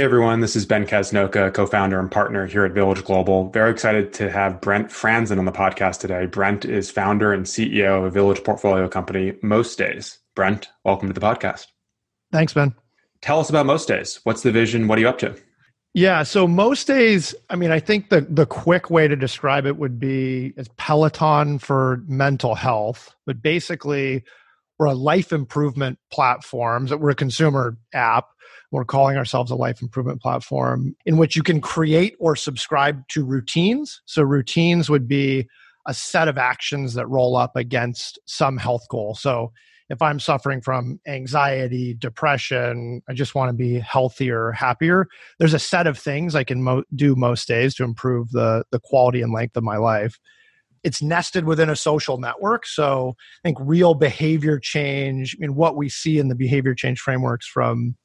Hey everyone, this is Ben Casnocha, co-founder and partner here at Village Global. Very excited to have Brent Franson on the podcast today. Brent is founder and CEO of Village portfolio company Most Days. Brent, welcome to the podcast. Thanks, Ben. Tell us about Most Days. What's the vision? What are you up to? Yeah, so most days, I mean, I think the the quick way to describe it would be as Peloton for mental health, but basically we're a life improvement platform. That we're a consumer app we're calling ourselves a life improvement platform in which you can create or subscribe to routines. So, routines would be a set of actions that roll up against some health goal. So, if I'm suffering from anxiety, depression, I just want to be healthier, happier, there's a set of things I can mo- do most days to improve the, the quality and length of my life. It's nested within a social network. So I think real behavior change, I mean, what we see in the behavior change frameworks from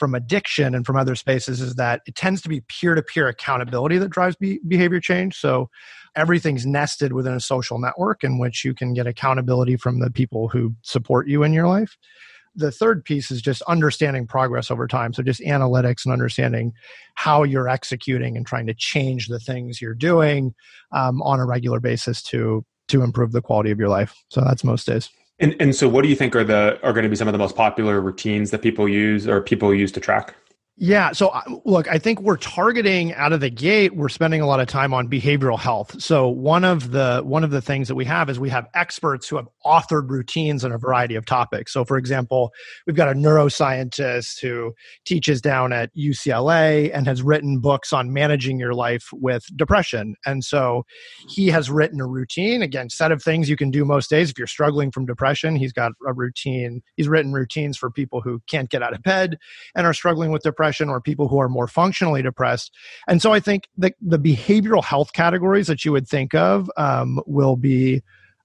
from addiction and from other spaces is that it tends to be peer-to-peer accountability that drives be- behavior change. So everything's nested within a social network in which you can get accountability from the people who support you in your life. The third piece is just understanding progress over time. So just analytics and understanding how you're executing and trying to change the things you're doing um, on a regular basis to to improve the quality of your life. So that's most days and, and so what do you think are the are going to be some of the most popular routines that people use or people use to track? Yeah. So, uh, look, I think we're targeting out of the gate. We're spending a lot of time on behavioral health. So, one of the one of the things that we have is we have experts who have authored routines on a variety of topics. So, for example, we've got a neuroscientist who teaches down at UCLA and has written books on managing your life with depression. And so, he has written a routine again, set of things you can do most days if you're struggling from depression. He's got a routine. He's written routines for people who can't get out of bed and are struggling with depression depression or people who are more functionally depressed. And so I think the, the behavioral health categories that you would think of um, will be.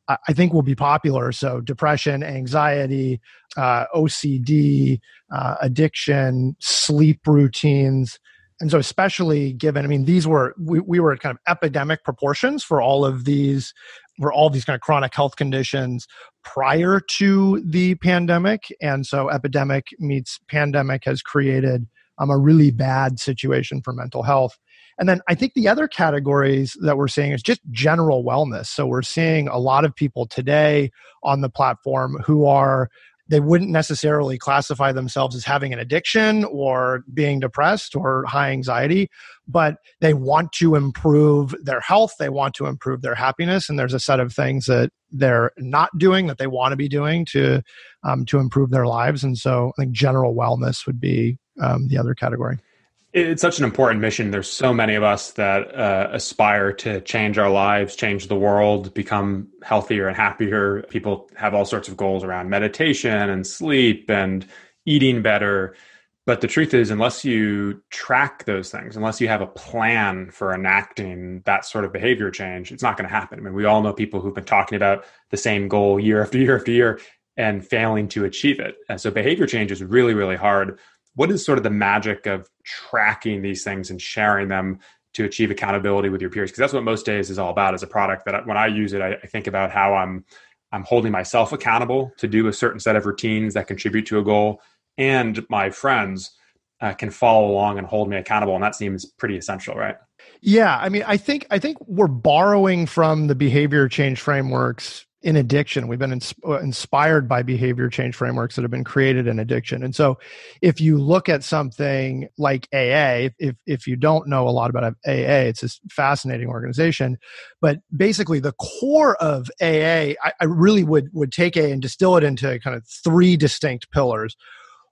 I think will be popular. So depression, anxiety, uh, OCD, uh, addiction, sleep routines. And so especially given, I mean, these were, we, we were at kind of epidemic proportions for all of these, for all these kind of chronic health conditions prior to the pandemic. And so epidemic meets pandemic has created um, a really bad situation for mental health. And then I think the other categories that we're seeing is just general wellness. So we're seeing a lot of people today on the platform who are they wouldn't necessarily classify themselves as having an addiction or being depressed or high anxiety, but they want to improve their health, they want to improve their happiness, and there's a set of things that they're not doing that they want to be doing to um, to improve their lives. And so, I think general wellness would be um, the other category. It's such an important mission. There's so many of us that uh, aspire to change our lives, change the world, become healthier and happier. People have all sorts of goals around meditation and sleep and eating better. But the truth is, unless you track those things, unless you have a plan for enacting that sort of behavior change, it's not going to happen. I mean, we all know people who've been talking about the same goal year after year after year and failing to achieve it. And so behavior change is really, really hard what is sort of the magic of tracking these things and sharing them to achieve accountability with your peers? Because that's what most days is all about as a product that when i use it I, I, think about how i'm i'm holding myself accountable to do a certain set of routines that contribute to a goal and my friends uh, can follow along and hold me accountable and that seems pretty essential right? Yeah i mean i think i think we're borrowing from the behavior change frameworks in addiction. We've been uh, inspired by behavior change frameworks that have been created in addiction. And so, if you look at something like AA, if, if you don't know a lot about AA, it's this fascinating organization. But basically, the core of AA, I, I really would, would take A and distill it into kind of three distinct pillars.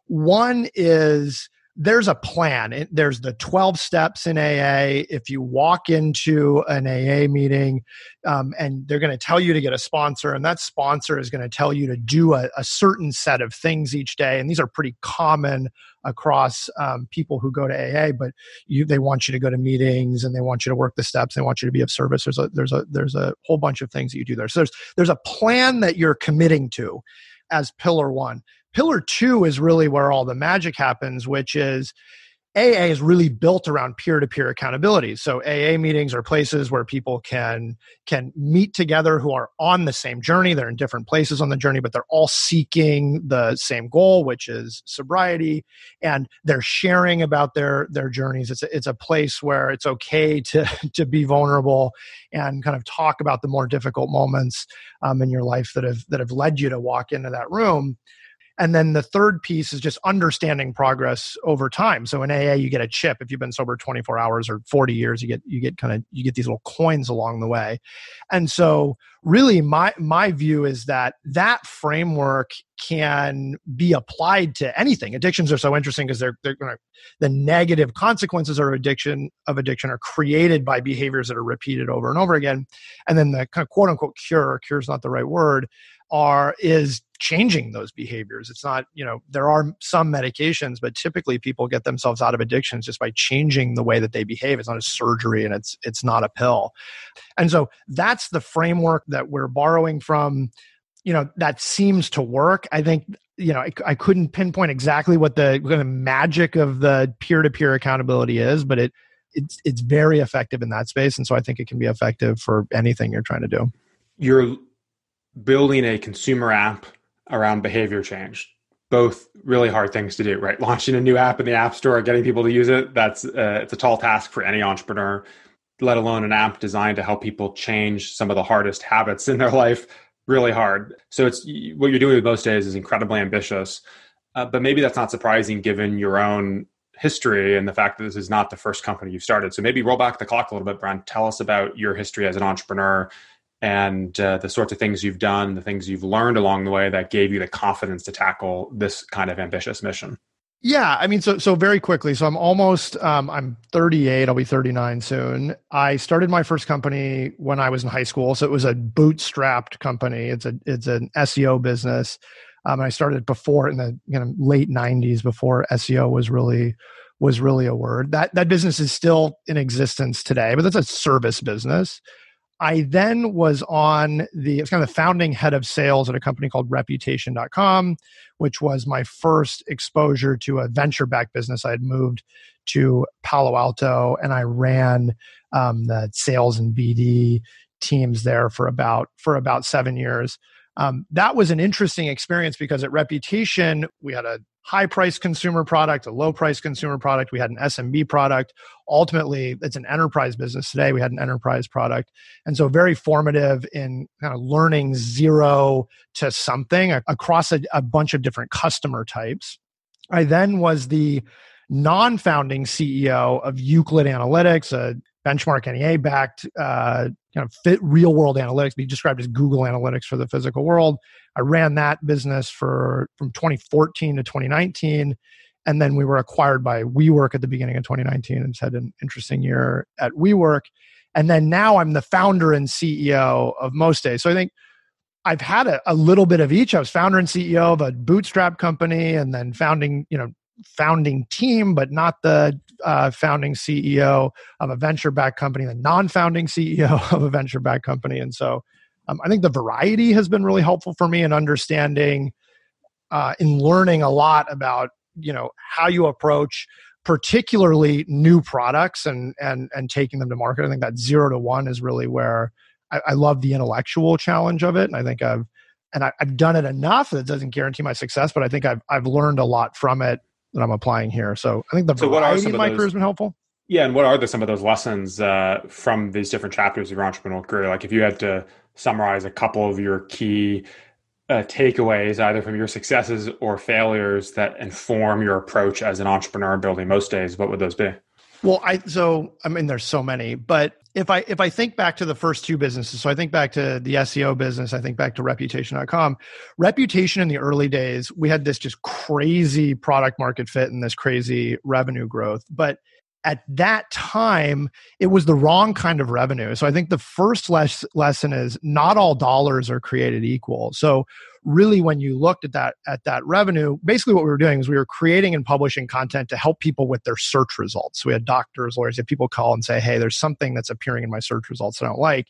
One is there's a plan. There's the 12 steps in AA. If you walk into an AA meeting um, and they're going to tell you to get a sponsor, and that sponsor is going to tell you to do a, a, certain set of things each day, and these are pretty common across um, people who go to AA, but you, they want you to go to meetings and they want you to work the steps. They want you to be of service. There's a, there's a, there's a whole bunch of things that you do there. So there's, there's a plan that you're committing to as pillar one. Pillar two is really where all the magic happens, which is AA is really built around peer-to-peer accountability. So AA meetings are places where people can can meet together who are on the same journey. They're in different places on the journey, but they're all seeking the same goal, which is sobriety, and they're sharing about their their journeys. It's a, it's a place where it's okay to to be vulnerable and kind of talk about the more difficult moments um, in your life that have that have led you to walk into that room. And then the third piece is just understanding progress over time. So in AA, you get a chip. If you've been sober 24 hours or 40 years, you get you get kind of you get these little coins along the way. And so really my my view is that that framework can be applied to anything addictions are so interesting because they're they're to the negative consequences of addiction of addiction are created by behaviors that are repeated over and over again and then the kind of quote unquote cure cure is not the right word are is changing those behaviors. It's not you know there are some medications but typically people get themselves out of addictions just by changing the way that they behave. It's not a surgery and it's it's not a pill. And so that's the framework that we're borrowing from. You know that seems to work. I think you know i, I couldn't pinpoint exactly what the kind of magic of the peer-to-peer accountability is but it it's it's very effective in that space. And so i think it can be effective for anything you're trying to do. You're building a consumer app around behavior change. Both really hard things to do right? Launching a new app in the app store getting people to use it that's uh, it's a tall task for any entrepreneur let alone an app designed to help people change some of the hardest habits in their life really hard. So it's what you're doing with most days is incredibly ambitious uh, but maybe that's not surprising given your own history and the fact that this is not the first company you've started. So maybe roll back the clock a little bit brian tell us about your history as an entrepreneur and uh, the sorts of things you've done, the things you've learned along the way that gave you the confidence to tackle this kind of ambitious mission. Yeah, I mean, so so very quickly. So I'm almost um, I'm 38. I'll be 39 soon. I started my first company when I was in high school. So it was a bootstrapped company. It's a it's an SEO business. Um, I started before in the you know late 90s before SEO was really was really a word. That that business is still in existence today, but that's a service business. I then was on the, kind of the founding head of sales at a company called reputation.com, which was my first exposure to a venture backed business. I had moved to Palo Alto and I ran um, the sales and BD teams there for about for about seven years. Um, that was an interesting experience because at Reputation we had a high price consumer product, a low price consumer product. We had an SMB product. Ultimately, it's an enterprise business today. We had an enterprise product. And so, very formative in kind of learning zero to something across a, a bunch of different customer types. I then was the non founding CEO of Euclid Analytics, a benchmark NEA backed uh, kind of fit real world analytics, be described as Google Analytics for the physical world. I ran that business for from 2014 to 2019. And then we were acquired by WeWork at the beginning of 2019 and had an interesting year at WeWork. And then now I'm the founder and CEO of Most Days. So I think I've had a, a little bit of each. I was founder and CEO of a bootstrap company and then founding, you know, founding team, but not the uh, founding CEO of a venture backed company, the non founding CEO of a venture backed company. And so um, I think the variety has been really helpful for me in understanding, uh, in learning a lot about, you know, how you approach particularly new products and and and taking them to market. I think that zero to one is really where I, I love the intellectual challenge of it. And I think I've and I, have done it enough that doesn't guarantee my success, but I think I've I've learned a lot from it that I'm applying here. So I think the so variety of my career has been helpful. Yeah, and what are the, some of those lessons uh, from these different chapters of your entrepreneurial career? Like if you had to summarize a couple of your key uh, takeaways, either from your successes or failures, that inform your approach as an entrepreneur building most days, what would those be? Well, I so I mean, there's so many, but if I if I think back to the first two businesses, so I think back to the SEO business, I think back to reputation.com. Reputation in the early days, we had this just crazy product market fit and this crazy revenue growth. But at that time, it was the wrong kind of revenue. So I think the first les- lesson is not all dollars are created equal. So really when you looked at that at that revenue basically what we were doing is we were creating and publishing content to help people with their search results. So we had doctors lawyers if people call and say hey there's something that's appearing in my search results i don't like.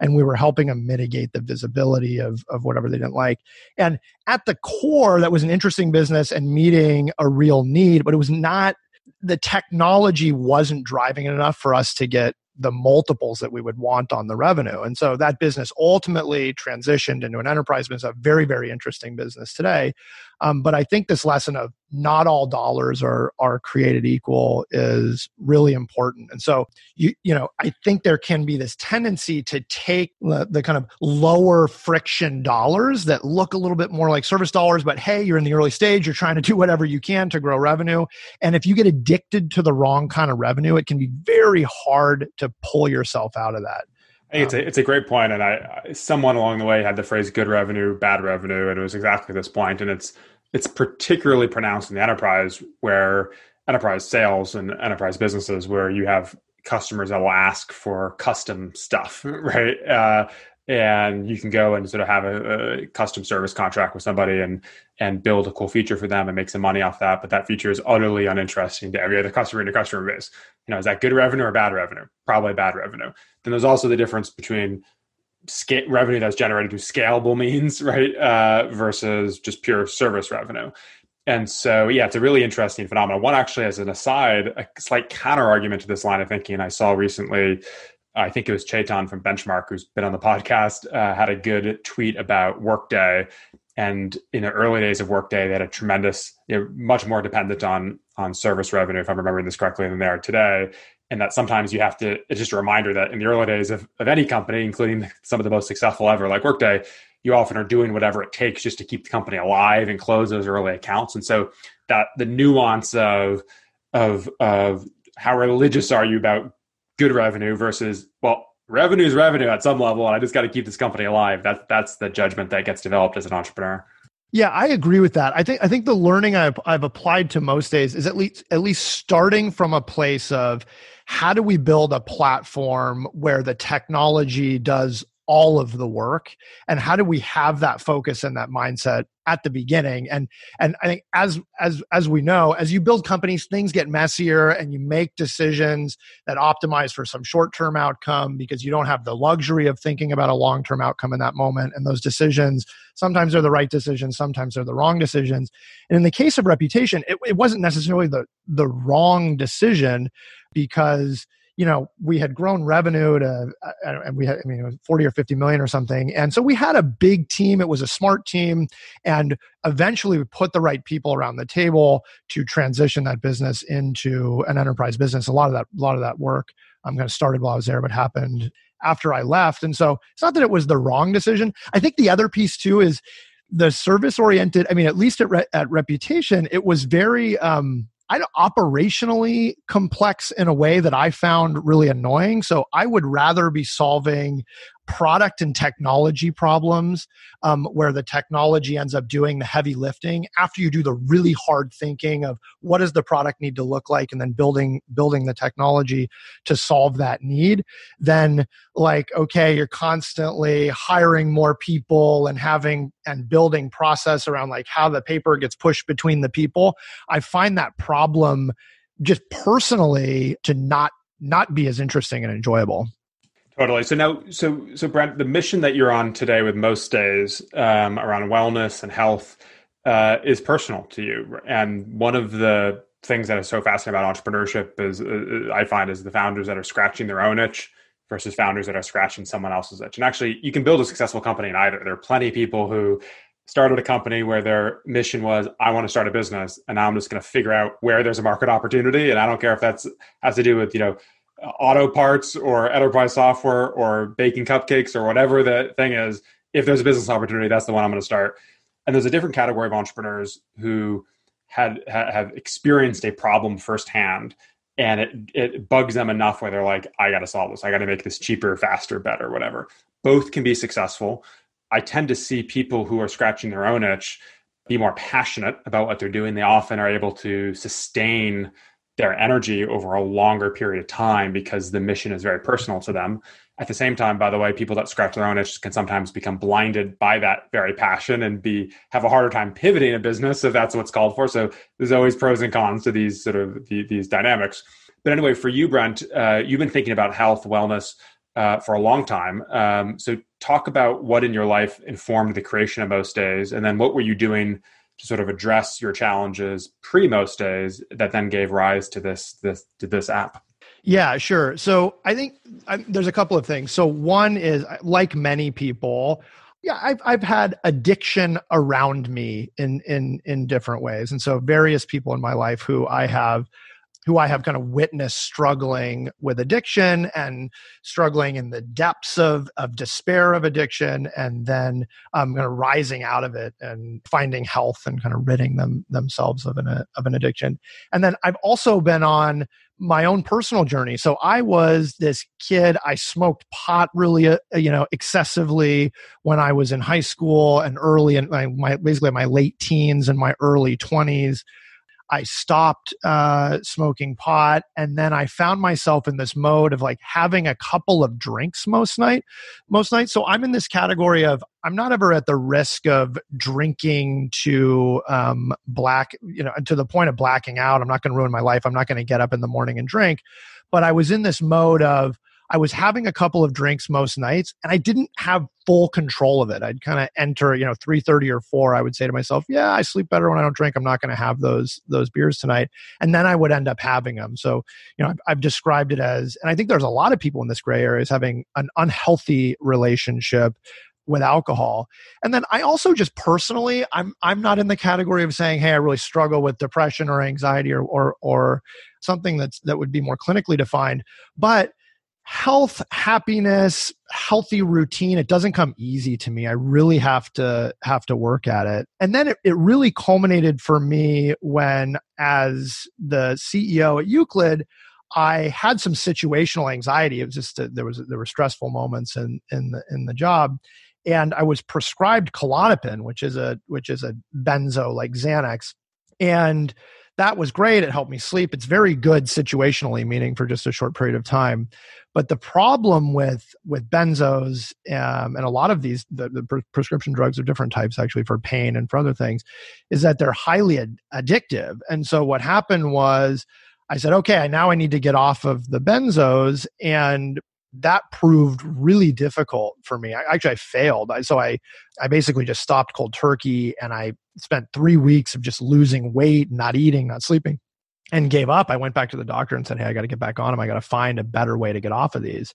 And we were helping them mitigate the visibility of, of whatever they didn't like. And at the core that was an interesting business and meeting a real need but it was not the technology wasn't driving it enough for us to get the multiples that we would want on the revenue. And so that business ultimately transitioned into an enterprise business, a very, very interesting business today. Um, but I think this lesson of not all dollars are are created equal is really important. And so you you know I think there can be this tendency to take the, the kind of lower friction dollars that look a little bit more like service dollars, but hey, you're in the early stage, you're trying to do whatever you can to grow revenue. And if you get addicted to the wrong kind of revenue, it can be very hard to pull yourself out of that. I it's a, um, it's a great point, and I someone along the way had the phrase "good revenue, bad revenue," and it was exactly this point. And it's it's particularly pronounced in the enterprise, where enterprise sales and enterprise businesses, where you have customers that will ask for custom stuff, right? Uh, and you can go and sort of have a, a, custom service contract with somebody and and build a cool feature for them and make some money off that. But that feature is utterly uninteresting to every other customer in your customer base. You know, is that good revenue or bad revenue? Probably bad revenue. Then there's also the difference between scale, revenue that's generated through scalable means, right, uh, versus just pure service revenue. And so, yeah, it's a really interesting phenomenon. One, actually, as an aside, a slight counter argument to this line of thinking I saw recently I think it was Chetan from Benchmark, who's been on the podcast, uh, had a good tweet about Workday. And in the early days of Workday, they had a tremendous, you know, much more dependent on on service revenue, if I'm remembering this correctly, than they are today. And that sometimes you have to. It's just a reminder that in the early days of, of any company, including some of the most successful ever, like Workday, you often are doing whatever it takes just to keep the company alive and close those early accounts. And so that the nuance of of of how religious are you about good revenue versus well revenue is revenue at some level and i just got to keep this company alive that's that's the judgment that gets developed as an entrepreneur yeah i agree with that i think i think the learning i've, I've applied to most days is at least at least starting from a place of how do we build a platform where the technology does all of the work and how do we have that focus and that mindset at the beginning? And and i think as as as we know as you build companies things get messier and you make decisions that optimize for some short-term outcome because you don't have the luxury of thinking about a long-term outcome in that moment. And those decisions sometimes are the right decisions sometimes they're the wrong decisions. And in the case of reputation it, it wasn't necessarily the the wrong decision because you know, we had grown revenue to, uh, and we had, I mean, it was 40 or 50 million or something. And so we had a big team. It was a smart team. And eventually we put the right people around the table to transition that business into an enterprise business. A lot of that, a lot of that work I'm um, kind of started while I was there, but happened after I left. And so it's not that it was the wrong decision. I think the other piece too is the service oriented, I mean, at least at, Re- at Reputation, it was very, um, I operationally complex in a way that I found really annoying. So I would rather be solving product and technology problems um, where the technology ends up doing the heavy lifting after you do the really hard thinking of what does the product need to look like and then building building the technology to solve that need then like okay you're constantly hiring more people and having and building process around like how the paper gets pushed between the people. I find that problem just personally to not not be as interesting and enjoyable Totally. So now, so so Brent, the mission that you're on today with most days um, around wellness and health uh, is personal to you. And one of the things that is so fascinating about entrepreneurship is uh, I find is the founders that are scratching their own itch versus founders that are scratching someone else's itch. And actually, you can build a successful company in either. There are plenty of people who started a company where their mission was I want to start a business, and now I'm just going to figure out where there's a market opportunity, and I don't care if that's has to do with you know auto parts or enterprise software or baking cupcakes or whatever the thing is, if there's a business opportunity, that's the one I'm going to start. And there's a different category of entrepreneurs who had have experienced a problem firsthand and it it bugs them enough where they're like, I got to solve this. I got to make this cheaper, faster, better, whatever. Both can be successful. I tend to see people who are scratching their own itch be more passionate about what they're doing. They often are able to sustain their energy over a longer period of time because the mission is very personal to them. At the same time, by the way, people that scratch their own itch can sometimes become blinded by that very passion and be have a harder time pivoting a business if that's what's called for. So there's always pros and cons to these sort of the, these dynamics. But anyway, for you, Brent, uh, you've been thinking about health, wellness uh, for a long time. Um, so talk about what in your life informed the creation of most days, and then what were you doing to sort of address your challenges pre most days that then gave rise to this this to this app. Yeah, sure. So I think I, there's a couple of things. So one is like many people, yeah, I've I've had addiction around me in in in different ways, and so various people in my life who I have who I have kind of witnessed struggling with addiction and struggling in the depths of, of despair of addiction and then um, kind of rising out of it and finding health and kind of ridding them themselves of an, of an addiction. And then I've also been on my own personal journey. So I was this kid. I smoked pot really, uh, you know, excessively when I was in high school and early in my, my basically my late teens and my early twenties. I stopped uh, smoking pot, and then I found myself in this mode of like having a couple of drinks most night, most nights. So I'm in this category of I'm not ever at the risk of drinking to um, black, you know, to the point of blacking out. I'm not going to ruin my life. I'm not going to get up in the morning and drink. But I was in this mode of I was having a couple of drinks most nights and I didn't have full control of it. I'd kind of enter, you know, 3:30 or 4, I would say to myself, "Yeah, I sleep better when I don't drink. I'm not going to have those those beers tonight." And then I would end up having them. So, you know, I've, I've described it as and I think there's a lot of people in this gray area is having an unhealthy relationship with alcohol. And then I also just personally, I'm I'm not in the category of saying, "Hey, I really struggle with depression or anxiety or or or something that's that would be more clinically defined." But health happiness healthy routine it doesn't come easy to me. I really have to have to work at it. And then it, it really culminated for me when as the ceo at euclid i had some situational anxiety. It was just a, there was there were stressful moments in in the in the job. And i was prescribed klonopin which is a which is a benzo like xanax. And that was great. It helped me sleep. It's very good situationally meaning for just a short period of time. But the problem with with benzos um, and a lot of these the, the pre- prescription drugs of different types actually for pain and for other things is that they're highly ad- addictive. And so what happened was I said, okay, now I need to get off of the benzos. And that proved really difficult for me. I, actually, I failed. I, so I, I basically just stopped cold turkey, and I spent three weeks of just losing weight, not eating, not sleeping and gave up. I went back to the doctor and said, Hey, I got to get back on them. I got to find a better way to get off of these.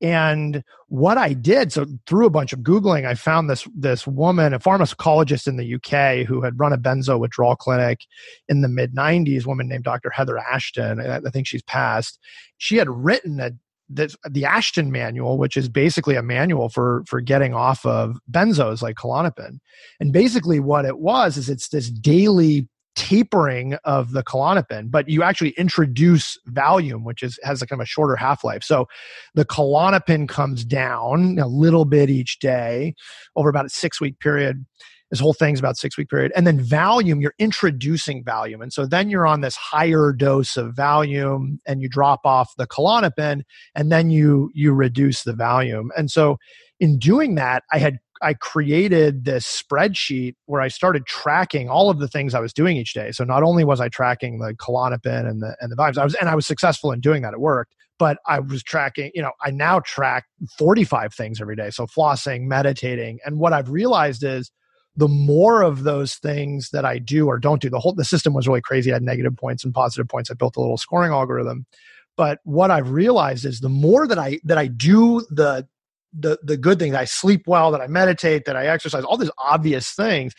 And what I did, so through a bunch of Googling, I found this, this woman, a pharmacologist in the UK who had run a benzo withdrawal clinic in the mid 90s, woman named Dr. Heather Ashton. I think she's passed. She had written a, the, the Ashton manual, which is basically a manual for, for getting off of benzos like Klonopin. And basically what it was is it's this daily tapering of the klonopin, but you actually introduce Valium, which is has a kind of a shorter half life. So the klonopin comes down a little bit each day over about a six week period. This whole thing's about six week period, and then Valium you're introducing Valium and so then you're on this higher dose of Valium and you drop off the klonopin, and then you you reduce the Valium and so in doing that, I had I created this spreadsheet where I started tracking all of the things I was doing each day. So not only was I tracking the Klonopin and the and the vibes, I was and I was successful in doing that. It worked, but I was tracking. You know, I now track forty five things every day. So flossing, meditating, and what I've realized is the more of those things that I do or don't do, the whole the system was really crazy. I had negative points and positive points. I built a little scoring algorithm. But what I've realized is the more that I that I do the the the good things. I sleep well, that I meditate, that I exercise, all these obvious things.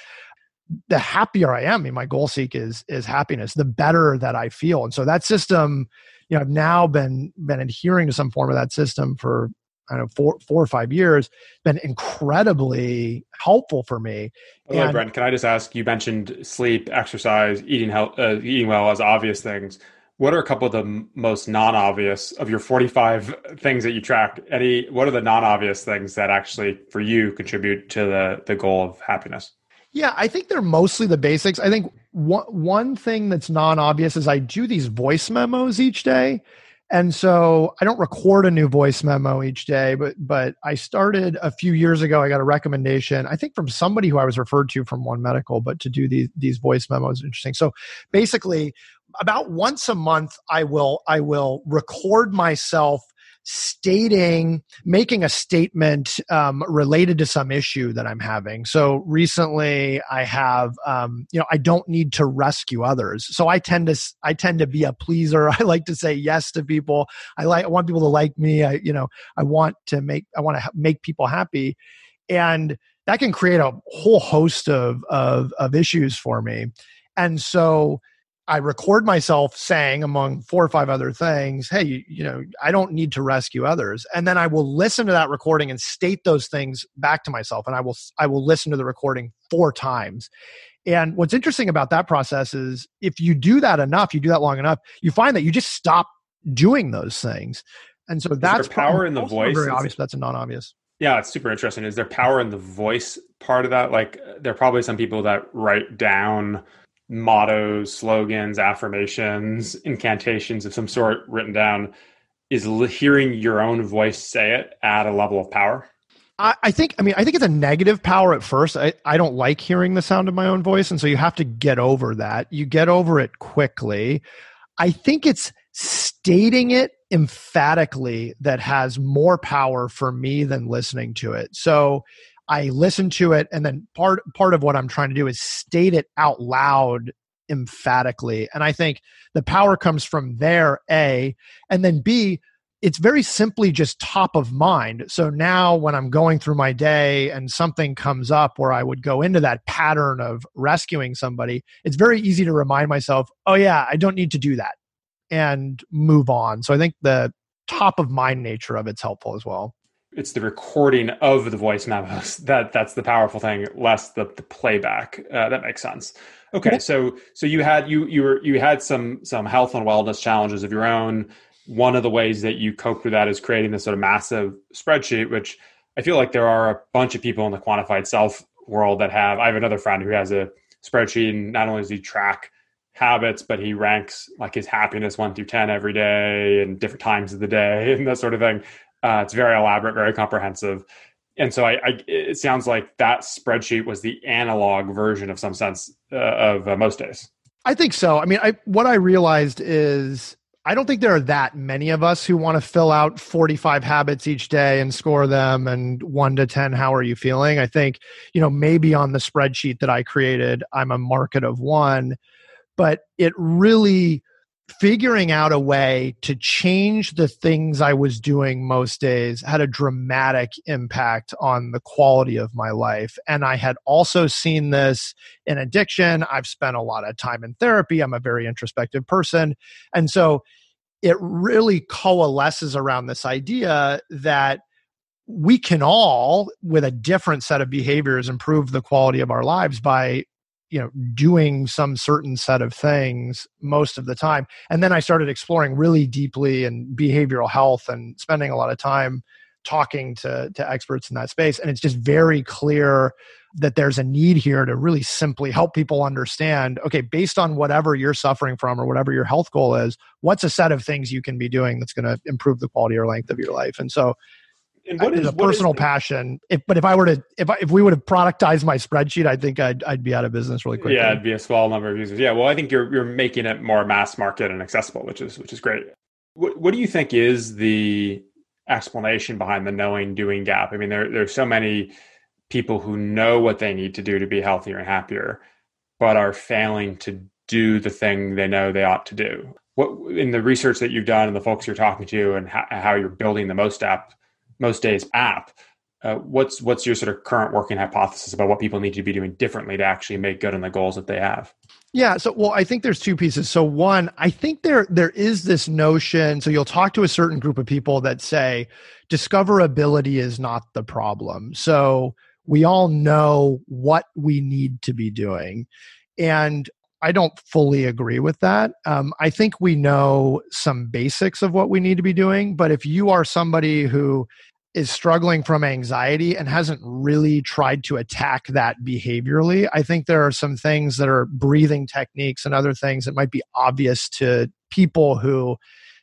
The happier I am, I mean, my goal seek is is happiness. The better that I feel, and so that system, you know, I've now been been adhering to some form of that system for I don't know four four or five years. Been incredibly helpful for me. Hello, Brent. Can I just ask? You mentioned sleep, exercise, eating health, uh, eating well as obvious things What are a couple of the most non-obvious of your 45 things that you track? Any what are the non-obvious things that actually for you contribute to the the goal of happiness? Yeah, I think they're mostly the basics. I think one one thing that's non-obvious is I do these voice memos each day. And so I don't record a new voice memo each day, but but I started a few years ago. I got a recommendation, I think from somebody who I was referred to from One Medical, but to do these these voice memos interesting. So basically, about once a month, I will I will record myself stating, making a statement um, related to some issue that I'm having. So recently, I have, um, you know, I don't need to rescue others. So I tend to, I tend to be a pleaser. I like to say yes to people. I like, I want people to like me. I, you know, I want to make, I want to make people happy, and that can create a whole host of of, of issues for me. And so I record myself saying, among four or five other things, hey, you, you, know, I don't need to rescue others. And then I will listen to that recording and state those things back to myself. And I will, I will listen to the recording four times. And what's interesting about that process is if you do that enough, you do that long enough, you find that you just stop doing those things. And so that's power in the voice. Very obvious. That's a non-obvious. Yeah, it's super interesting. Is there power in the voice part of that? Like, uh, there are probably some people that write down mottos, slogans, affirmations, incantations of some sort written down, is hearing your own voice say it at a level of power? I, I think, I mean, I think it's a negative power at first. I, I don't like hearing the sound of my own voice. And so you have to get over that. You get over it quickly. I think it's stating it emphatically that has more power for me than listening to it. So I listen to it, and then part part of what I'm trying to do is state it out loud emphatically. And I think the power comes from there, A, and then B, it's very simply just top of mind. So now when I'm going through my day and something comes up where I would go into that pattern of rescuing somebody, it's very easy to remind myself, oh, yeah, I don't need to do that and move on. So I think the top of mind nature of it's helpful as well it's the recording of the voice memos that that's the powerful thing less the, the playback uh, that makes sense. Okay so so you had you you were you had some some health and wellness challenges of your own. One of the ways that you coped with that is creating this sort of massive spreadsheet which i feel like there are a bunch of people in the quantified self world that have i have another friend who has a spreadsheet and not only does he track habits but he ranks like his happiness 1 through 10 every day and different times of the day and that sort of thing uh, it's very elaborate, very comprehensive. And so I, I, it sounds like that spreadsheet was the analog version of some sense uh, of uh, most days. I think so. I mean, I, what I realized is I don't think there are that many of us who want to fill out 45 habits each day and score them and one to 10, how are you feeling? I think, you know, maybe on the spreadsheet that I created, I'm a market of one, but it really figuring out a way to change the things I was doing most days had a dramatic impact on the quality of my life. And I had also seen this in addiction. I've spent a lot of time in therapy. I'm a very introspective person. And so it really coalesces around this idea that we can all, with a different set of behaviors, improve the quality of our lives by you know doing some certain set of things most of the time. And then i started exploring really deeply in behavioral health and spending a lot of time talking to to experts in that space. And it's just very clear that there's a need here to really simply help people understand okay based on whatever you're suffering from or whatever your health goal is what's a set of things you can be doing that's going to improve the quality or length of your life? And so and what is a personal passion. If, but if I were to, if I, if we would have productized my spreadsheet, I think I'd I'd be out of business really quickly. Yeah, it'd be a small number of users. Yeah, well, I think you're you're making it more mass market and accessible, which is which is great. What what do you think is the explanation behind the knowing doing gap? I mean, there there's so many people who know what they need to do to be healthier and happier, but are failing to do the thing they know they ought to do. What in the research that you've done and the folks you're talking to and how, how you're building the most app most days app uh, what's what's your sort of current working hypothesis about what people need to be doing differently to actually make good on the goals that they have? Yeah so well i think there's two pieces. So one i think there there is this notion so you'll talk to a certain group of people that say discoverability is not the problem. So we all know what we need to be doing and I don't fully agree with that. Um, I think we know some basics of what we need to be doing, but if you are somebody who is struggling from anxiety and hasn't really tried to attack that behaviorally, I think there are some things that are breathing techniques and other things that might be obvious to people who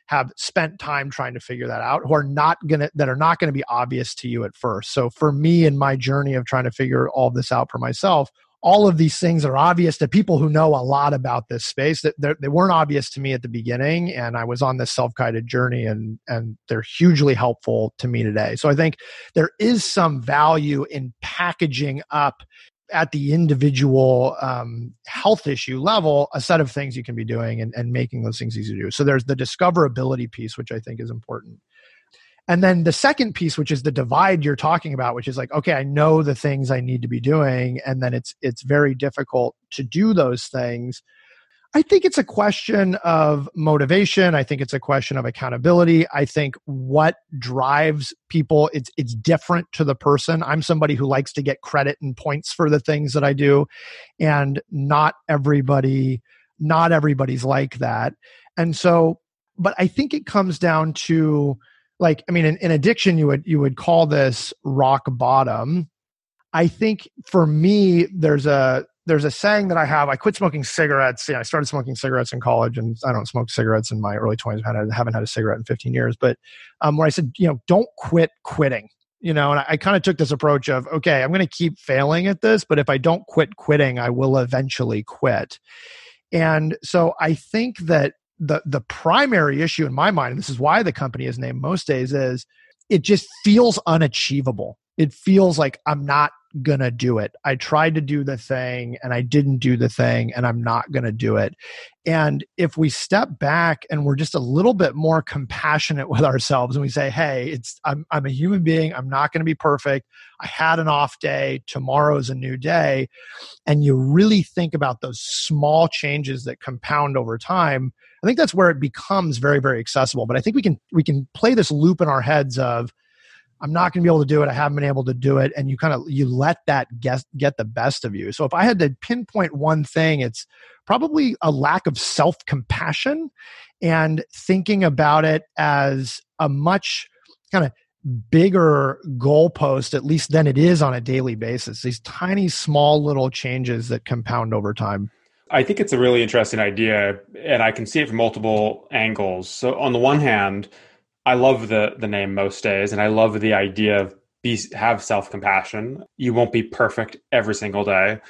have spent time trying to figure that out who are not going to that are not going to be obvious to you at first. So for me in my journey of trying to figure all this out for myself all of these things are obvious to people who know a lot about this space that they weren't obvious to me at the beginning and i was on this self-guided journey and and they're hugely helpful to me today. So i think there is some value in packaging up at the individual um, health issue level a set of things you can be doing and, and making those things easy to do. So there's the discoverability piece which i think is important and then the second piece which is the divide you're talking about which is like okay i know the things i need to be doing and then it's it's very difficult to do those things I think it's a question of motivation. I think it's a question of accountability. I think what drives people it's it's different to the person. I'm somebody who likes to get credit and points for the things that I do and not everybody not everybody's like that. And so but I think it comes down to like I mean in, in addiction you would you would call this rock bottom. I think for me there's a there's a saying that I have. I quit smoking cigarettes. You know, I started smoking cigarettes in college, and I don't smoke cigarettes in my early 20s. I haven't had a cigarette in 15 years. But um, where I said, you know, don't quit quitting. You know, and I, I kind of took this approach of, okay, I'm going to keep failing at this, but if I don't quit quitting, I will eventually quit. And so I think that the the primary issue in my mind, and this is why the company is named Most Days, is it just feels unachievable. It feels like I'm not gonna do it. I tried to do the thing and I didn't do the thing and I'm not gonna do it. And if we step back and we're just a little bit more compassionate with ourselves and we say, hey, it's I'm I'm a human being, I'm not gonna be perfect. I had an off day, tomorrow's a new day. And you really think about those small changes that compound over time. I think that's where it becomes very, very accessible. But I think we can we can play this loop in our heads of I'm not going to be able to do it. I haven't been able to do it. And you kind of, you let that get, get the best of you. So if I had to pinpoint one thing, it's probably a lack of self compassion and thinking about it as a much kind of bigger goalpost, at least than it is on a daily basis. These tiny, small little changes that compound over time. I think it's a really interesting idea, and I can see it from multiple angles. So, on the one hand, I love the the name most days, and I love the idea of be have self compassion. You won't be perfect every single day.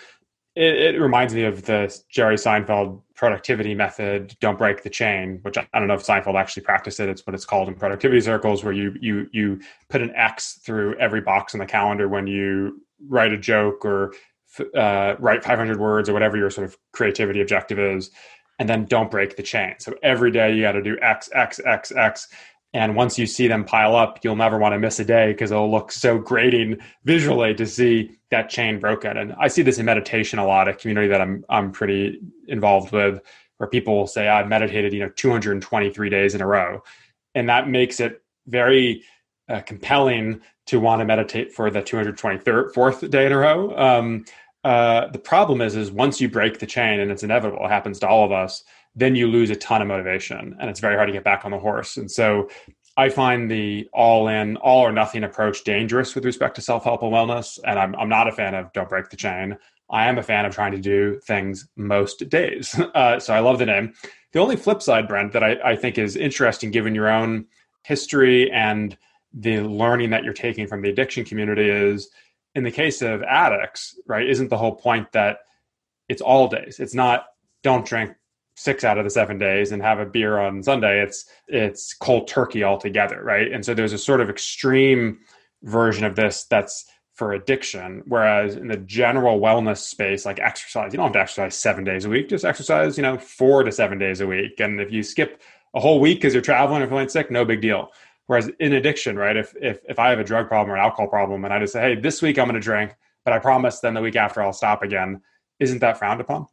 It, it, reminds me of the Jerry Seinfeld productivity method. Don't break the chain, which I, don't know if Seinfeld actually practiced it. It's what it's called in productivity circles, where you you you put an X through every box in the calendar when you write a joke or uh, write 500 words or whatever your sort of creativity objective is and then don't break the chain. So every day you got to do X, X, X, X. And once you see them pile up, you'll never want to miss a day because it'll look so grating visually to see that chain broken. And I see this in meditation a lot, a community that I'm I'm pretty involved with, where people will say, I've meditated, you know, 223 days in a row. And that makes it very uh, compelling to want to meditate for the 224th day in a row. Um, uh, the problem is, is once you break the chain, and it's inevitable, it happens to all of us then you lose a ton of motivation and it's very hard to get back on the horse. And so I find the all in, all or nothing approach dangerous with respect to self help and wellness. And I'm, I'm not a fan of don't break the chain. I am a fan of trying to do things most days. Uh, so I love the name. The only flip side, Brent, that I, I think is interesting given your own history and the learning that you're taking from the addiction community is in the case of addicts, right? Isn't the whole point that it's all days? It's not don't drink six out of the seven days and have a beer on Sunday, it's it's cold turkey altogether, right? And so there's a sort of extreme version of this that's for addiction. Whereas in the general wellness space, like exercise, you don't have to exercise seven days a week, just exercise, you know, four to seven days a week. And if you skip a whole week because you're traveling or feeling sick, no big deal. Whereas in addiction, right, if if if I have a drug problem or an alcohol problem and I just say, hey, this week I'm gonna drink, but I promise then the week after I'll stop again, isn't that frowned upon?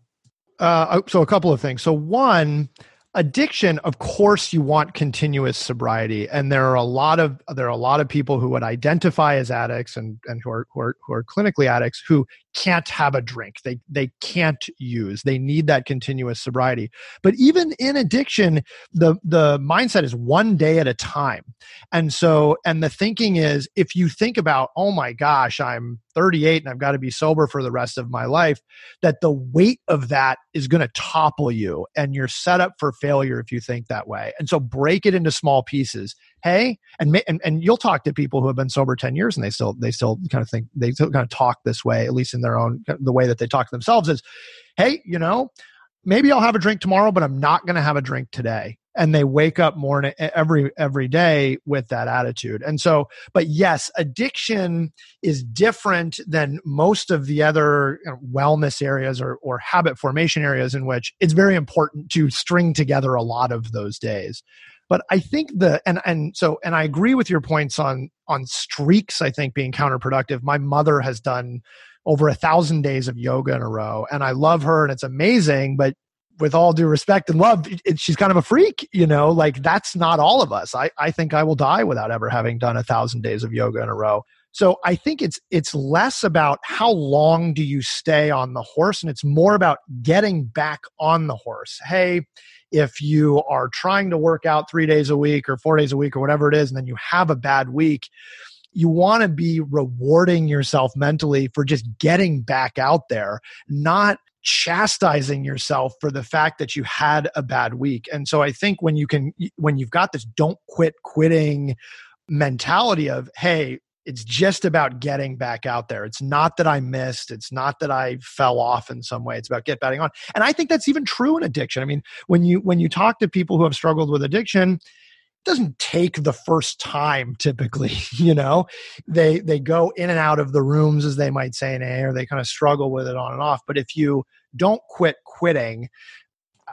Uh, so a couple of things. So one, addiction of course you want continuous sobriety and there are a lot of there are a lot of people who would identify as addicts and and who are who are, who are clinically addicts who can't have a drink. They they can't use. They need that continuous sobriety. But even in addiction the the mindset is one day at a time. And so and the thinking is if you think about oh my gosh i'm 38 and i've got to be sober for the rest of my life that the weight of that is going to topple you and you're set up for failure if you think that way. And so break it into small pieces hey and, and and you'll talk to people who have been sober 10 years and they still they still kind of think they still kind of talk this way at least in their own the way that they talk to themselves is hey you know maybe i'll have a drink tomorrow but i'm not going to have a drink today. And they wake up morning every every day with that attitude. And so but yes addiction is different than most of the other wellness areas or, or habit formation areas in which it's very important to string together a lot of those days but I think the and and so and I agree with your points on on streaks. I think being counterproductive. My mother has done over a thousand days of yoga in a row, and I love her, and it's amazing. But with all due respect and love, it, she's kind of a freak, you know. Like that's not all of us. I I think I will die without ever having done a thousand days of yoga in a row. So I think it's it's less about how long do you stay on the horse and it's more about getting back on the horse. Hey, if you are trying to work out 3 days a week or 4 days a week or whatever it is and then you have a bad week, you want to be rewarding yourself mentally for just getting back out there, not chastising yourself for the fact that you had a bad week. And so I think when you can when you've got this don't quit quitting mentality of hey it's just about getting back out there. It's not that I missed. It's not that I fell off in some way. It's about get batting on. And I think that's even true in addiction. I mean, when you when you talk to people who have struggled with addiction, it doesn't take the first time typically, you know. They they go in and out of the rooms as they might say in A or they kind of struggle with it on and off. But if you don't quit quitting,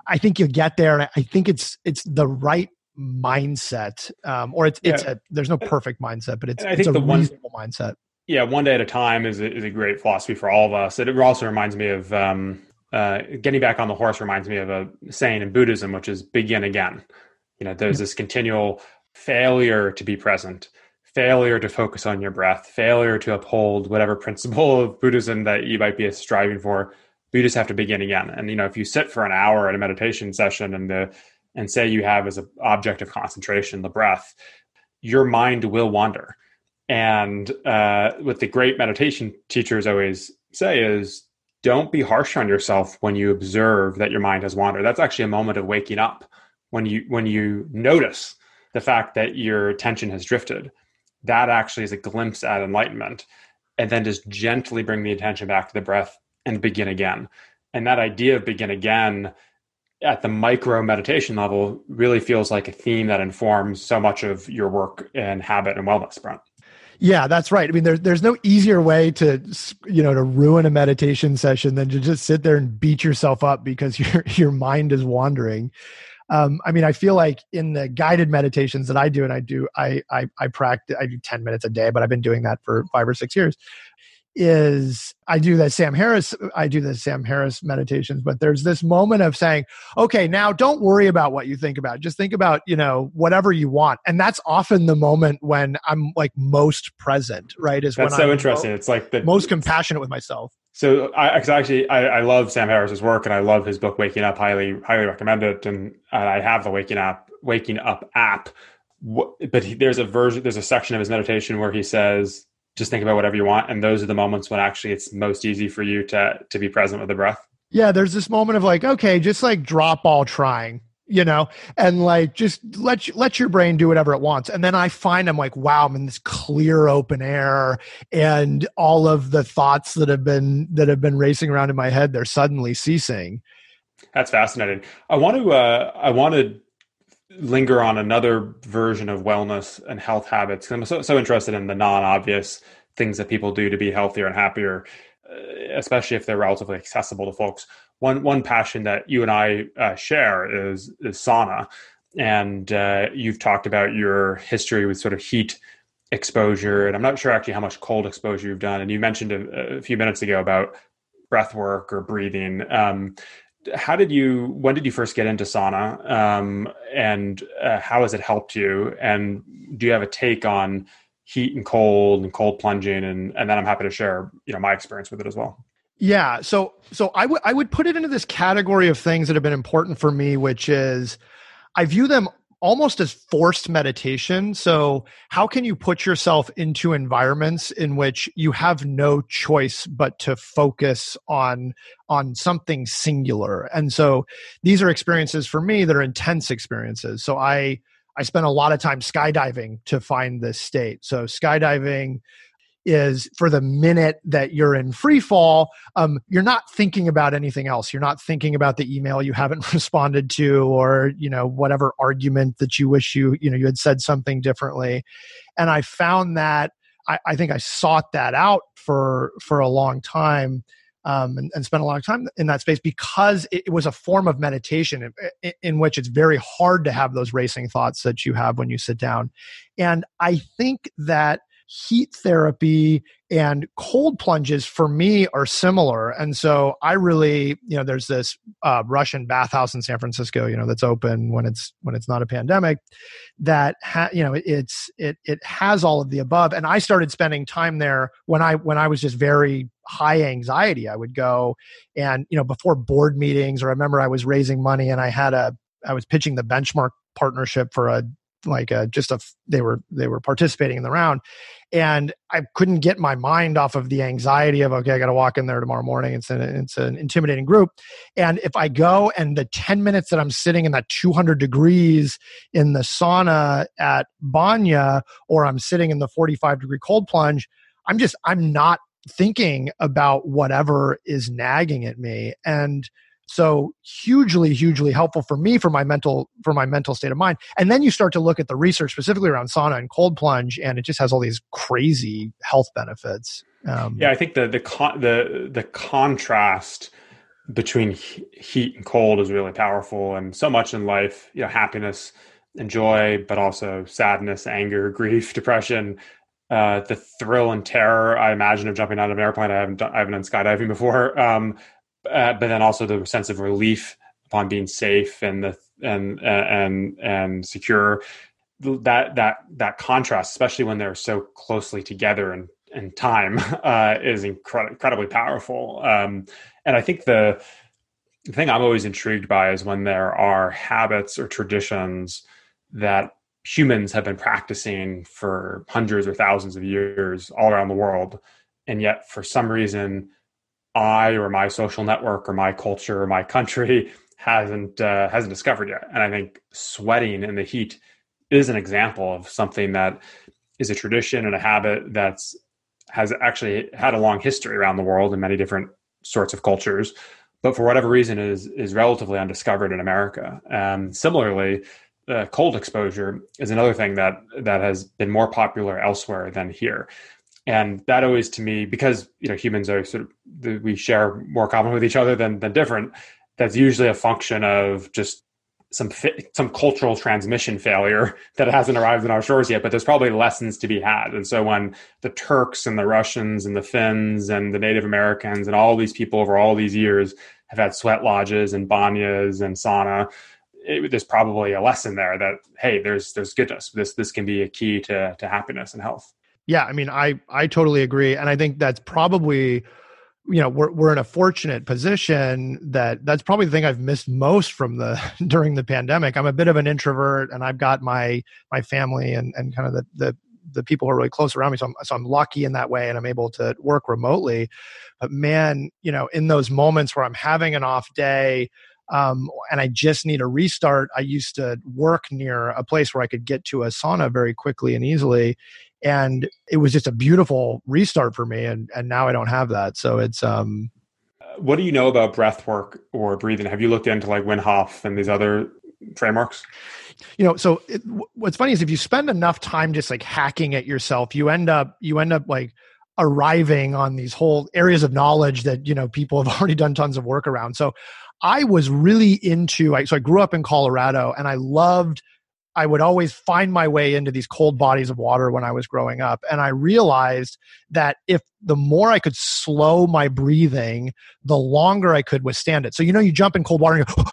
I think you get there and I think it's it's the right mindset um, or it's it's yeah. a there's no perfect mindset but it's, I it's think a the reasonable one, mindset. Yeah one day at a time is a, is a great philosophy for all of us. It also reminds me of um, uh, getting back on the horse reminds me of a saying in buddhism which is begin again. You know there's this continual failure to be present failure to focus on your breath failure to uphold whatever principle of buddhism that you might be striving for. You just have to begin again. And you know if you sit for an hour at a meditation session and the and say you have as an object of concentration the breath, your mind will wander. And uh, what the great meditation teachers always say is don't be harsh on yourself when you observe that your mind has wandered. That's actually a moment of waking up when you when you notice the fact that your attention has drifted. That actually is a glimpse at enlightenment. And then just gently bring the attention back to the breath and begin again. And that idea of begin again at the micro meditation level really feels like a theme that informs so much of your work and habit and wellness, Brent. Yeah, that's right. I mean, there's there's no easier way to you know to ruin a meditation session than to just sit there and beat yourself up because your your mind is wandering. Um, I mean, I feel like in the guided meditations that I do, and I do, I I, I practice, I do ten minutes a day, but I've been doing that for five or six years is I do that Sam Harris, I do the Sam Harris meditations, but there's this moment of saying, okay, now don't worry about what you think about. Just think about, you know, whatever you want. And that's often the moment when I'm like most present, right? Is that's so I'm interesting. it's like the most compassionate with myself. So I actually, I, I, love Sam Harris's work and I love his book, Waking Up, highly, highly recommend it. And, and I have the Waking Up, Waking Up app. But he, there's a version, there's a section of his meditation where he says, just think about whatever you want. And those are the moments when actually it's most easy for you to to be present with the breath. Yeah there's this moment of like okay just like drop all trying you know and like just let let your brain do whatever it wants. And then i find i'm like wow i'm in this clear open air and all of the thoughts that have been that have been racing around in my head they're suddenly ceasing. That's fascinating. I want to uh i want to linger on another version of wellness and health habits. I'm so, so interested in the non-obvious things that people do to be healthier and happier, uh, especially if they're relatively accessible to folks. One one passion that you and I uh, share is is sauna, and uh, you've talked about your history with sort of heat exposure, and I'm not sure actually how much cold exposure you've done. And you mentioned a, a few minutes ago about breath work or breathing. Um, how did you when did you first get into sauna? Um, and uh, how has it helped you? And do you have a take on heat and cold and cold plunging? And and then i'm happy to share you know my experience with it as well. Yeah. So so I would I would put it into this category of things that have been important for me, which is I view them almost as forced meditation. So, how can you put yourself into environments in which you have no choice but to focus on on something singular? And so, these are experiences for me that are intense experiences. So, I I spent a lot of time skydiving to find this state. So, skydiving is for the minute that you're in free fall, um, you're not thinking about anything else. You're not thinking about the email you haven't responded to or, you know, whatever argument that you wish you, you know, you had said something differently. And I found that I, I think I sought that out for for a long time. Um, and, and, spent a of time in that space because it, it was a form of meditation in, in, which it's very hard to have those racing thoughts that you have when you sit down. And I think that heat therapy and cold plunges for me are similar. And so i really you know there's this uh, russian bathhouse in san francisco you know that's open when it's when it's not a pandemic that ha- you know it's it it has all of the above. And i started spending time there when i when i was just very high anxiety. I would go and you know before board meetings or i remember i was raising money and i had a i was pitching the benchmark partnership for a like a, just a they were they were participating in the round and i couldn't get my mind off of the anxiety of okay i got to walk in there tomorrow morning it's an, it's an intimidating group and if i go and the 10 minutes that i'm sitting in that 200 degrees in the sauna at banya or i'm sitting in the 45 degree cold plunge i'm just i'm not thinking about whatever is nagging at me and so hugely hugely helpful for me for my mental for my mental state of mind. And then you start to look at the research specifically around sauna and cold plunge and it just has all these crazy health benefits. Um, yeah i think the the con- the the contrast between heat and cold is really powerful and so much in life you know happiness and joy but also sadness anger grief depression uh, the thrill and terror I imagine of jumping out of an airplane. I haven't done, I haven't done skydiving before, um, uh, but then also the sense of relief upon being safe and the and and and secure. That that that contrast especially when they're so closely together in in time uh, is incred- incredibly powerful. Um, and i think the, the thing i'm always intrigued by is when there are habits or traditions that humans have been practicing for hundreds or thousands of years all around the world and yet for some reason I or my social network or my culture or my country hasn't uh, hasn't discovered yet. And I think sweating in the heat is an example of something that is a tradition and a habit that's has actually had a long history around the world in many different sorts of cultures, but for whatever reason is is relatively undiscovered in America. Um, similarly, uh, cold exposure is another thing that that has been more popular elsewhere than here and that always to me because you know humans are sort of we share more common with each other than than different that's usually a function of just some some cultural transmission failure that hasn't arrived in our shores yet but there's probably lessons to be had. And so when the turks and the russians and the finns and the native americans and all these people over all these years have had sweat lodges and banyas and sauna it, there's probably a lesson there that hey there's there's goodness. This this can be a key to to happiness and health yeah, I mean, I I totally agree, and I think that's probably you know we're we're in a fortunate position that that's probably the thing I've missed most from the during the pandemic. I'm a bit of an introvert, and I've got my my family and and kind of the the the people who are really close around me. So I'm, so I'm lucky in that way and I'm able to work remotely. But man, you know, in those moments where I'm having an off day, um, and I just need a restart, I used to work near a place where I could get to a sauna very quickly and easily and it was just a beautiful restart for me and and now i don't have that. So it's um what do you know about breath work or breathing? Have you looked into like Wim Hof and these other frameworks? You know so it, what's funny is if you spend enough time just like hacking at yourself you end up you end up like arriving on these whole areas of knowledge that you know people have already done tons of work around. So i was really into I, so i grew up in colorado and i loved I would always find my way into these cold bodies of water when I was growing up. And I realized that if the more I could slow my breathing, the longer I could withstand it. So, you know, you jump in cold water and you go,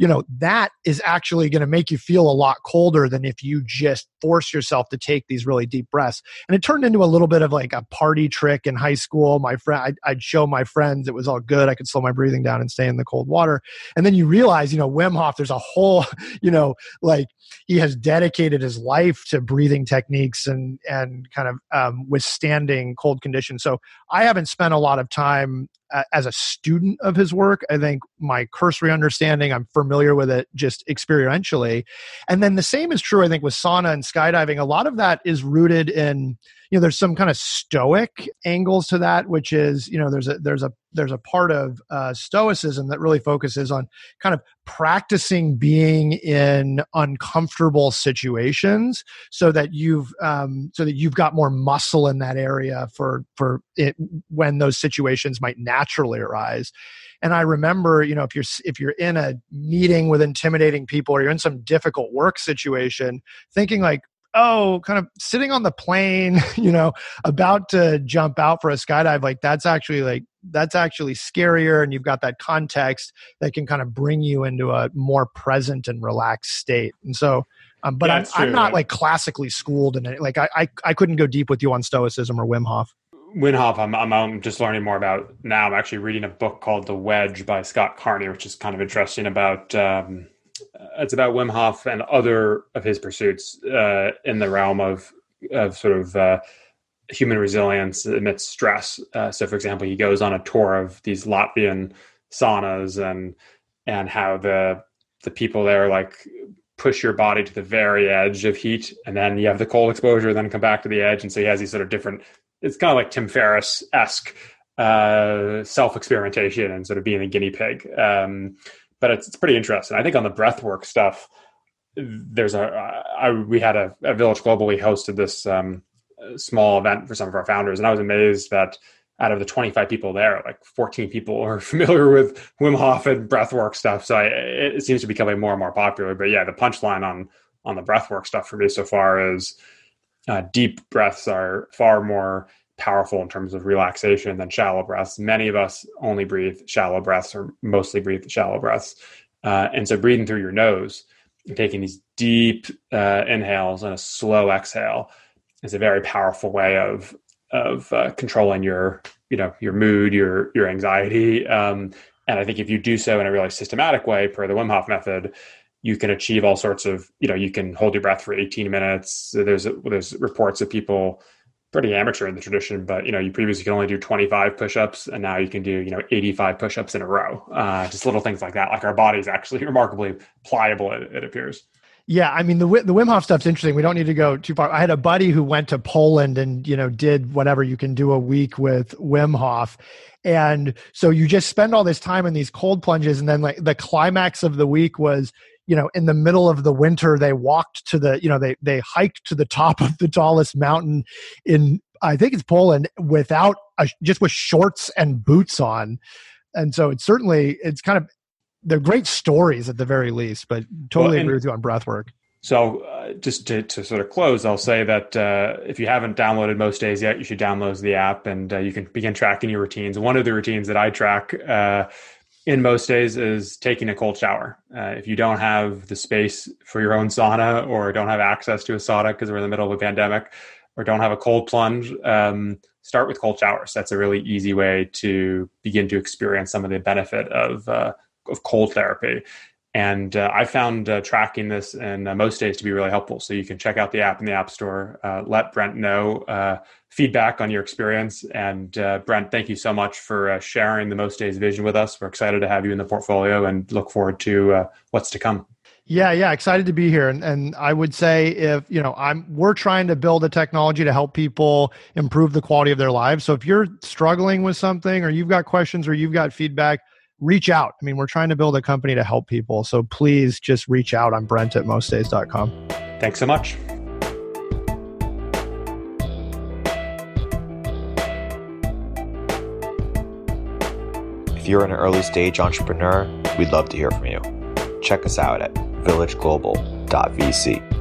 you know, that is actually going to make you feel a lot colder than if you just force yourself to take these really deep breaths. And it turned into a little bit of like a party trick in high school. My friend, I'd, I'd show my friends it was all good. I could slow my breathing down and stay in the cold water. And then you realize, you know, Wim Hof, there's a whole, you know, like he has dedicated his life to breathing techniques and and kind of um, withstanding cold conditions. So I haven't spent a lot of time uh, as a student of his work. I think my cursory understanding, I'm familiar with it just experientially. And then the same is true, I think, with sauna and skydiving. A lot of that is rooted in you know there's some kind of stoic angles to that which is you know there's a there's a there's a part of uh, stoicism that really focuses on kind of practicing being in uncomfortable situations so that you've um, so that you've got more muscle in that area for for it when those situations might naturally arise. And i remember you know if you're if you're in a meeting with intimidating people or you're in some difficult work situation thinking like oh, kind of sitting on the plane, you know, about to jump out for a skydive, like that's actually like that's actually scarier and you've got that context that can kind of bring you into a more present and relaxed state. And so um, but yeah, I'm, I'm, not like classically schooled in it. Like I, I, I couldn't go deep with you on stoicism or Wim Hof. Wim Hof, I'm, I'm, I'm, just learning more about now. I'm actually reading a book called The Wedge by Scott Carney, which is kind of interesting about um, it's about Wim Hof and other of his pursuits uh, in the realm of of sort of uh, human resilience amidst stress. Uh, so, for example, he goes on a tour of these Latvian saunas and and how the the people there like push your body to the very edge of heat, and then you have the cold exposure, then come back to the edge, and so he has these sort of different. It's kind of like Tim Ferriss esque uh, self experimentation and sort of being a guinea pig. Um, but it's, it's pretty interesting. I think on the breathwork stuff, there's a I, we had a, a Village Global. We hosted this um, small event for some of our founders, and I was amazed that out of the 25 people there, like 14 people are familiar with Wim Hof and breathwork stuff. So I, it seems to be becoming more and more popular. But yeah, the punchline on on the breathwork stuff for me so far is uh, deep breaths are far more powerful in terms of relaxation than shallow breaths. Many of us only breathe shallow breaths or mostly breathe shallow breaths. Uh, and so breathing through your nose and taking these deep uh, inhales and a slow exhale is a very powerful way of of uh, controlling your you know your mood, your your anxiety. Um, and I think if you do so in a really systematic way, per the Wim Hof method, you can achieve all sorts of you know you can hold your breath for 18 minutes. There's there's reports of people pretty amateur in the tradition, but you know, you previously could only do 25 push-ups and now you can do, you know, 85 push-ups in a row. Uh, just little things like that. Like our body is actually remarkably pliable, it, it appears. Yeah, I mean the the Wim Hof stuff's interesting. We don't need to go too far. I had a buddy who went to Poland and you know did whatever you can do a week with Wim Hof, and so you just spend all this time in these cold plunges, and then like the climax of the week was you know in the middle of the winter they walked to the you know they they hiked to the top of the tallest mountain in i think it's poland without a, just with shorts and boots on. And so it's certainly it's kind of they're great stories at the very least but totally well, agree with you on breath work. So uh, just to, to sort of close i'll say that uh, if you haven't downloaded most days yet you should download the app and uh, you can begin tracking your routines. One of the routines that i track uh, in most days is taking a cold shower. Uh, if you don't have the space for your own sauna or don't have access to a sauna because we're in the middle of a pandemic or don't have a cold plunge, um, start with cold showers. That's a really easy way to begin to experience some of the benefit of, uh, of cold therapy. And uh, I found uh, tracking this in uh, most days to be really helpful. So you can check out the app in the App Store. Uh, let Brent know uh, feedback on your experience. And uh, Brent, thank you so much for sharing the Most Days vision with us. We're excited to have you in the portfolio and look forward to what's to come. Yeah, yeah, excited to be here. And, and I would say if, you know, I'm we're trying to build a technology to help people improve the quality of their lives. So if you're struggling with something or you've got questions or you've got feedback, reach out. I mean, we're trying to build a company to help people. So please just reach out. I'm Brent at mostdays.com. Thanks so much. If you're an early stage entrepreneur, we'd love to hear from you. Check us out at villageglobal.vc.